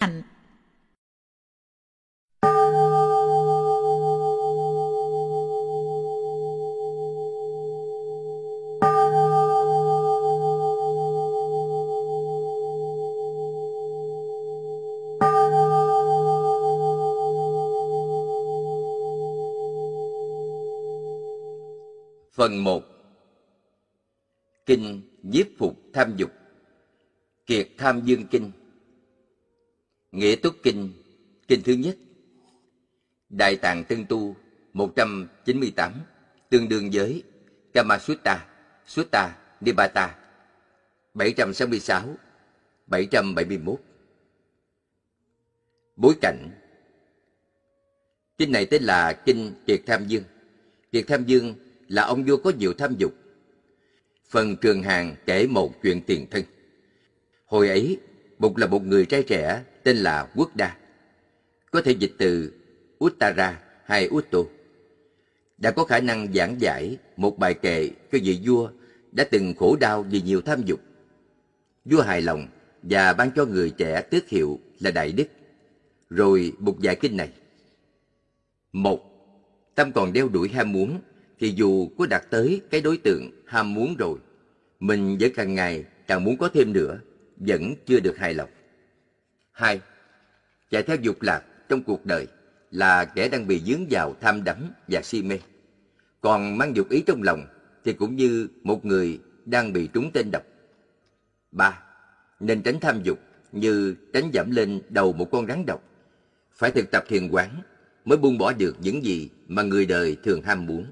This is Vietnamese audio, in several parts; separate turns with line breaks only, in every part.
hạnh.
Phần 1 Kinh Nhiếp Phục Tham Dục. Kiệt Tham Dương Kinh. Nghĩa Túc Kinh Kinh thứ nhất Đại Tạng Tân Tu 198 Tương đương với Kama Sutta Sutta Nipata 766 771 Bối cảnh Kinh này tên là Kinh Kiệt Tham Dương Kiệt Tham Dương là ông vua có nhiều tham dục. Phần Trường Hàng kể một chuyện tiền thân. Hồi ấy, Bục là một người trai trẻ tên là Quốc Đa. Có thể dịch từ Uttara hay Utto. Đã có khả năng giảng giải một bài kệ cho vị vua đã từng khổ đau vì nhiều tham dục. Vua hài lòng và ban cho người trẻ tước hiệu là Đại Đức. Rồi một vài kinh này. Một, tâm còn đeo đuổi ham muốn thì dù có đạt tới cái đối tượng ham muốn rồi, mình vẫn càng ngày càng muốn có thêm nữa, vẫn chưa được hài lòng. Hai, chạy theo dục lạc trong cuộc đời là kẻ đang bị dướng vào tham đắm và si mê. Còn mang dục ý trong lòng thì cũng như một người đang bị trúng tên độc. Ba, nên tránh tham dục như tránh giảm lên đầu một con rắn độc. Phải thực tập thiền quán mới buông bỏ được những gì mà người đời thường ham muốn.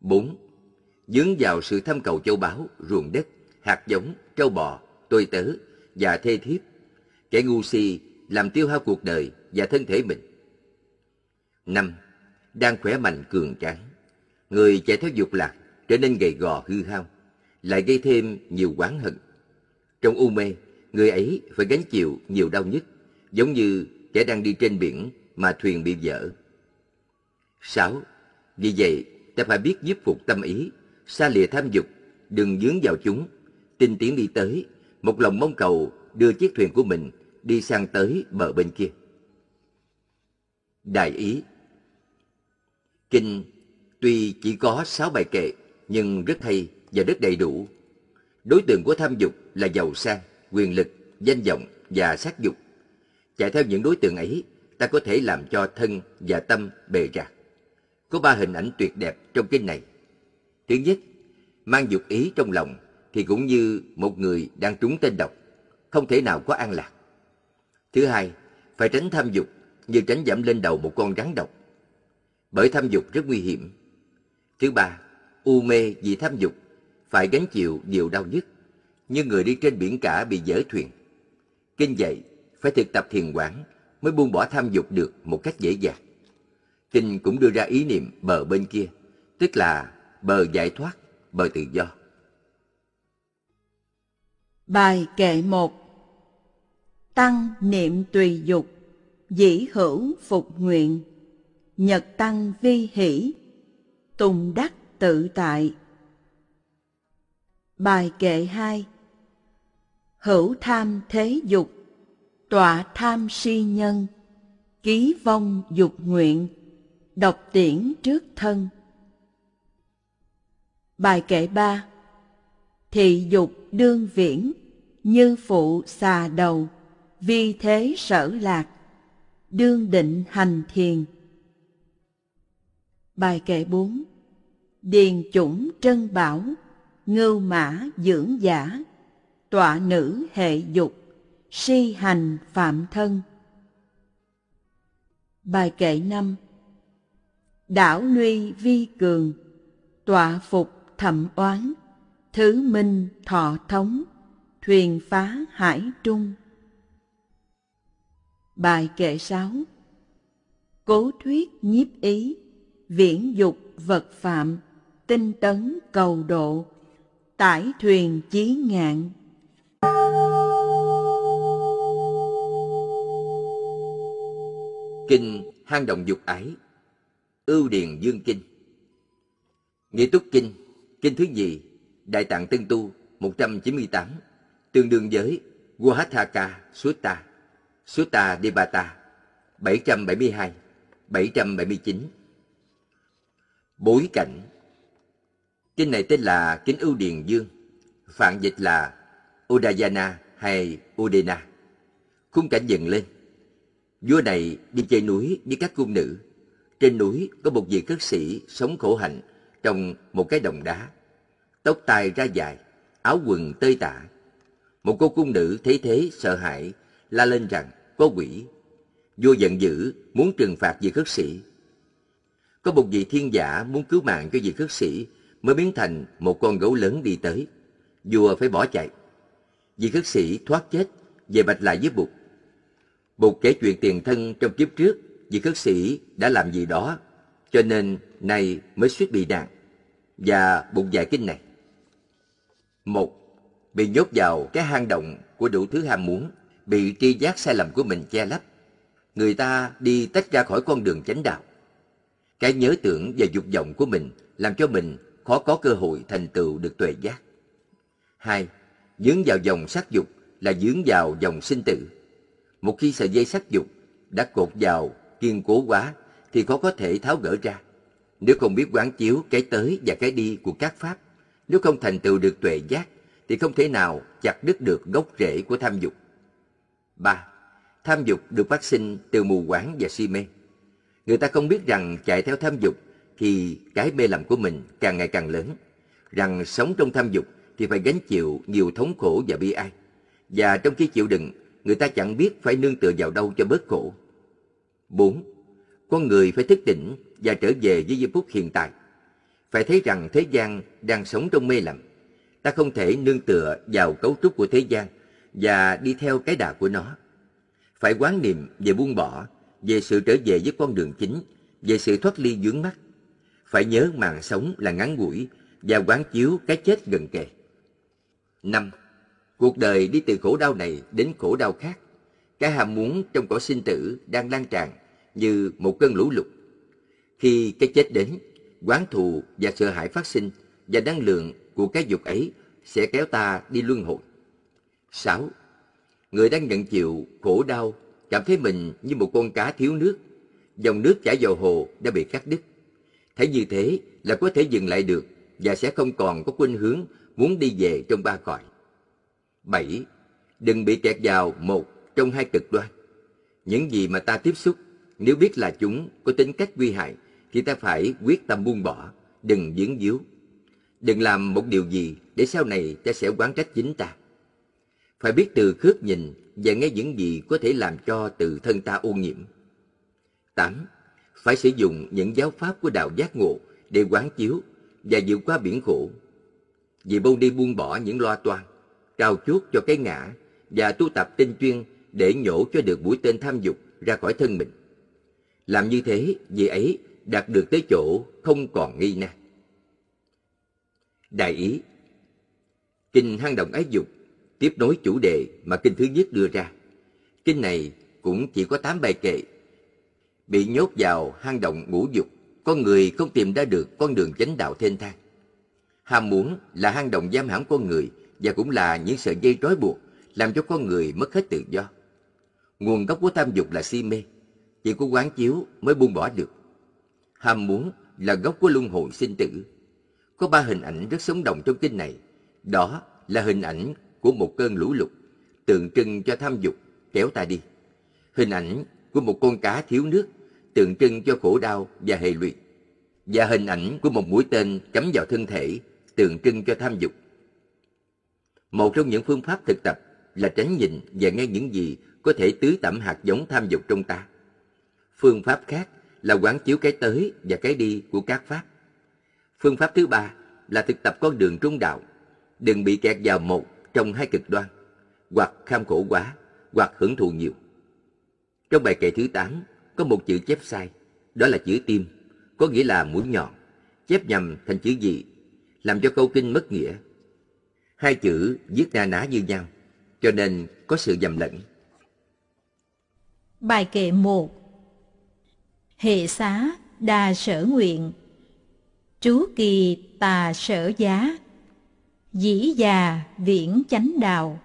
4. Dướng vào sự tham cầu châu báu, ruộng đất, hạt giống, trâu bò, tôi tớ và thê thiếp. Kẻ ngu si làm tiêu hao cuộc đời và thân thể mình. năm Đang khỏe mạnh cường tráng. Người chạy theo dục lạc trở nên gầy gò hư hao, lại gây thêm nhiều oán hận. Trong u mê, người ấy phải gánh chịu nhiều đau nhức, giống như kẻ đang đi trên biển mà thuyền bị vỡ. 6. Vì vậy, ta phải biết giúp phục tâm ý, xa lìa tham dục, đừng dướng vào chúng, tinh tiến đi tới, một lòng mong cầu đưa chiếc thuyền của mình đi sang tới bờ bên kia. Đại ý Kinh tuy chỉ có sáu bài kệ nhưng rất hay và rất đầy đủ. Đối tượng của tham dục là giàu sang, quyền lực, danh vọng và sát dục. Chạy theo những đối tượng ấy, ta có thể làm cho thân và tâm bề rạc. Có ba hình ảnh tuyệt đẹp trong kinh này. Thứ nhất, mang dục ý trong lòng thì cũng như một người đang trúng tên độc, không thể nào có an lạc. Thứ hai, phải tránh tham dục như tránh giảm lên đầu một con rắn độc. Bởi tham dục rất nguy hiểm. Thứ ba, u mê vì tham dục, phải gánh chịu nhiều đau nhức, như người đi trên biển cả bị dở thuyền. Kinh dạy, phải thực tập thiền quán mới buông bỏ tham dục được một cách dễ dàng. Kinh cũng đưa ra ý niệm bờ bên kia, tức là bờ giải thoát, bờ tự do.
Bài kệ một Tăng niệm tùy dục, dĩ hữu phục nguyện, nhật tăng vi hỷ, tùng đắc tự tại. Bài kệ hai. Hữu tham thế dục, tọa tham si nhân, ký vong dục nguyện, đọc tiễn trước thân. Bài kệ ba. Thị dục đương viễn, như phụ xà đầu, vi thế sở lạc, đương định hành thiền. Bài kệ bốn Điền chủng trân bảo, ngưu mã dưỡng giả, tọa nữ hệ dục, si hành phạm thân. Bài kệ năm Đảo Luy Vi Cường, tọa phục thẩm oán, thứ minh thọ thống, thuyền phá hải trung. Bài kệ sáu. Cố thuyết nhiếp ý, viễn dục vật phạm, tinh tấn cầu độ, tải thuyền chí ngạn.
Kinh Hang Động Dục Ái Ưu Điền Dương Kinh. Nghĩa Túc Kinh Kinh thứ nhì Đại Tạng Tân Tu 198 Tương đương với Wahatthaka Sutta. Sutta Dipata 772 779 Bối cảnh. Kinh này tên là Kính Ưu Điền Dương. Phạn dịch là Udayana hay Udena. Khung cảnh dần lên. Vua này đi chơi núi với các cung nữ. Trên núi có một vị cất sĩ sống khổ hạnh Trong một cái đồng đá. Tóc tai ra dài, Áo quần tơi tả. Một cô cung nữ thấy thế sợ hãi La lên rằng, có quỷ, vua giận dữ, muốn trừng phạt vị khất sĩ. Có một vị thiên giả muốn cứu mạng cho vị khất sĩ mới biến thành một con gấu lớn đi tới. Vua phải bỏ chạy. Vị khất sĩ thoát chết về bạch lại với bụt. Bụt kể chuyện tiền thân trong kiếp trước, vị khất sĩ đã làm gì đó, cho nên nay mới suýt bị nạn. Và bụt dạy kinh này. Một, bị nhốt vào cái hang động của đủ thứ ham muốn bị tri giác sai lầm của mình che lấp. Người ta đi tách ra khỏi con đường chánh đạo. Cái nhớ tưởng và dục vọng của mình làm cho mình khó có cơ hội thành tựu được tuệ giác. Hai, dướng vào dòng sắc dục là dướng vào dòng sinh tử. Một khi sợi dây sắc dục đã cột vào kiên cố quá thì khó có thể tháo gỡ ra. Nếu không biết quán chiếu cái tới và cái đi của các pháp, nếu không thành tựu được tuệ giác thì không thể nào chặt đứt được gốc rễ của tham dục. 3. Tham dục được phát sinh từ mù quáng và si mê. Người ta không biết rằng chạy theo tham dục thì cái mê lầm của mình càng ngày càng lớn. Rằng sống trong tham dục thì phải gánh chịu nhiều thống khổ và bi ai. Và trong khi chịu đựng, người ta chẳng biết phải nương tựa vào đâu cho bớt khổ. 4. Con người phải thức tỉnh và trở về với giây phút hiện tại. Phải thấy rằng thế gian đang sống trong mê lầm. Ta không thể nương tựa vào cấu trúc của thế gian và đi theo cái đà của nó. Phải quán niệm về buông bỏ, về sự trở về với con đường chính, về sự thoát ly dướng mắt. Phải nhớ mạng sống là ngắn ngủi và quán chiếu cái chết gần kề. 5. Cuộc đời đi từ khổ đau này đến khổ đau khác. Cái ham muốn trong cõi sinh tử đang lan tràn như một cơn lũ lụt. Khi cái chết đến, quán thù và sợ hãi phát sinh và năng lượng của cái dục ấy sẽ kéo ta đi luân hồi. 6. Người đang nhận chịu khổ đau, cảm thấy mình như một con cá thiếu nước. Dòng nước chảy vào hồ đã bị cắt đứt. Thấy như thế là có thể dừng lại được và sẽ không còn có khuynh hướng muốn đi về trong ba cõi. 7. Đừng bị kẹt vào một trong hai cực đoan. Những gì mà ta tiếp xúc, nếu biết là chúng có tính cách nguy hại, thì ta phải quyết tâm buông bỏ, đừng dướng díu. Đừng làm một điều gì để sau này ta sẽ quán trách chính ta phải biết từ khước nhìn và nghe những gì có thể làm cho từ thân ta ô nhiễm. 8. Phải sử dụng những giáo pháp của đạo giác ngộ để quán chiếu và vượt qua biển khổ. Vì bông đi buông bỏ những loa toan, trao chuốt cho cái ngã và tu tập tinh chuyên để nhổ cho được mũi tên tham dục ra khỏi thân mình. Làm như thế, vì ấy đạt được tới chỗ không còn nghi nan. Đại ý Kinh hang động ái dục tiếp nối chủ đề mà kinh thứ nhất đưa ra. Kinh này cũng chỉ có 8 bài kệ. Bị nhốt vào hang động ngũ dục, con người không tìm ra được con đường chánh đạo thênh thang. Ham muốn là hang động giam hãm con người và cũng là những sợi dây trói buộc làm cho con người mất hết tự do. Nguồn gốc của tham dục là si mê, chỉ có quán chiếu mới buông bỏ được. Ham muốn là gốc của luân hồi sinh tử. Có ba hình ảnh rất sống động trong kinh này. Đó là hình ảnh của một cơn lũ lụt, tượng trưng cho tham dục, kéo ta đi. Hình ảnh của một con cá thiếu nước, tượng trưng cho khổ đau và hệ lụy. Và hình ảnh của một mũi tên cắm vào thân thể, tượng trưng cho tham dục. Một trong những phương pháp thực tập là tránh nhìn và nghe những gì có thể tưới tẩm hạt giống tham dục trong ta. Phương pháp khác là quán chiếu cái tới và cái đi của các pháp. Phương pháp thứ ba là thực tập con đường trung đạo, đừng bị kẹt vào một trong hai cực đoan, hoặc kham khổ quá, hoặc hưởng thụ nhiều. Trong bài kệ thứ 8 có một chữ chép sai, đó là chữ tim, có nghĩa là mũi nhọn, chép nhầm thành chữ gì, làm cho câu kinh mất nghĩa. Hai chữ viết na ná như nhau, cho nên có sự nhầm lẫn.
Bài kệ 1 Hệ xá đà sở nguyện chú kỳ tà sở giá dĩ già viễn chánh đạo.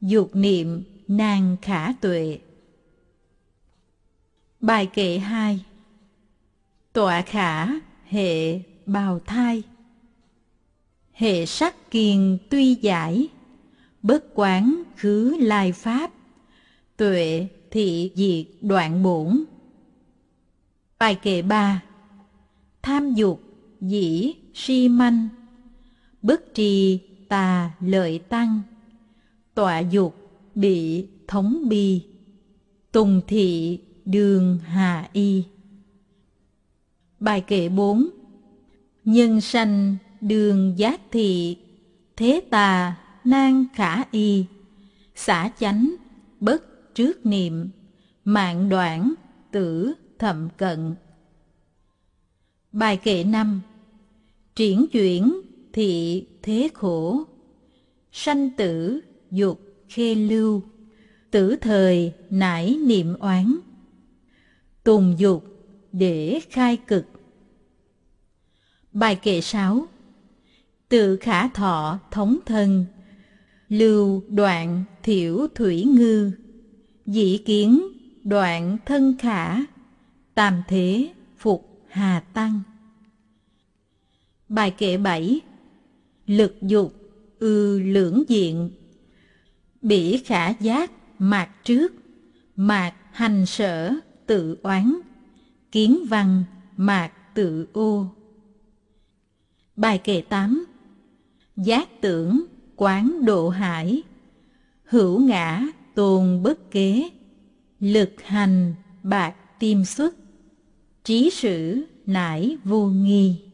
Dục niệm
nàng khả tuệ. Bài kệ 2 Tọa khả hệ bào thai. Hệ sắc kiền tuy giải. Bất quán khứ lai pháp. Tuệ thị diệt đoạn bổn. Bài kệ 3 Tham dục dĩ si manh. Bất trì tà lợi tăng. Tọa dục bị thống bi. Tùng thị đường hà y. Bài kệ 4 Nhân sanh đường giác thị, Thế tà nan khả y. Xả chánh bất trước niệm, Mạng đoạn tử thậm cận. Bài kệ 5 Triển chuyển thị thế khổ. Sanh tử, dục, khê lưu. Tử thời, nải niệm oán. Tùng dục, để khai cực. Bài kệ 6 Tự khả thọ, thống thân. Lưu đoạn, thiểu thủy ngư. Dĩ kiến, đoạn thân khả. Tam thế, phục hà tăng. Bài kệ 7 Lực dục, ư lưỡng diện. Bỉ khả giác, mạc trước, Mạc hành sở, tự oán. Kiến văn, mạc tự ô. Bài kệ 8 Giác tưởng, quán độ hải. Hữu ngã, tồn bất kế. Lực hành, bạc tiêm xuất. Trí sử, nải vô nghi.